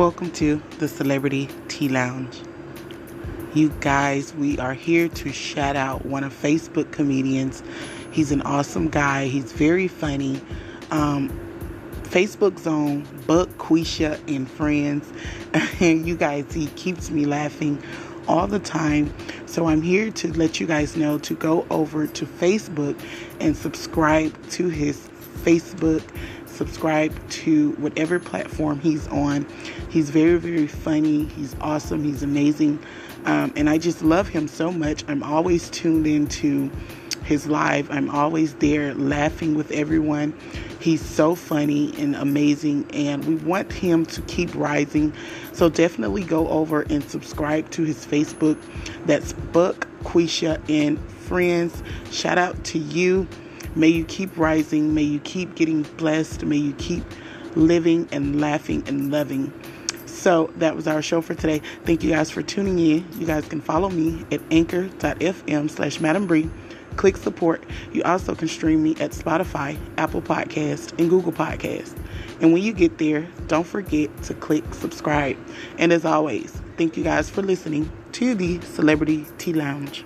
Welcome to the Celebrity Tea Lounge. You guys, we are here to shout out one of Facebook comedians. He's an awesome guy. He's very funny. Um, Facebook's own Buck Quisha and Friends. And you guys, he keeps me laughing all the time. So I'm here to let you guys know to go over to Facebook and subscribe to his Facebook subscribe to whatever platform he's on. He's very, very funny. He's awesome. He's amazing. Um, and I just love him so much. I'm always tuned into his live. I'm always there laughing with everyone. He's so funny and amazing, and we want him to keep rising. So definitely go over and subscribe to his Facebook. That's Buck, Quisha, and Friends. Shout out to you. May you keep rising. May you keep getting blessed. May you keep living and laughing and loving. So that was our show for today. Thank you guys for tuning in. You guys can follow me at anchor.fm slash Madam Bree. Click support. You also can stream me at Spotify, Apple Podcast, and Google Podcast. And when you get there, don't forget to click subscribe. And as always, thank you guys for listening to the Celebrity Tea Lounge.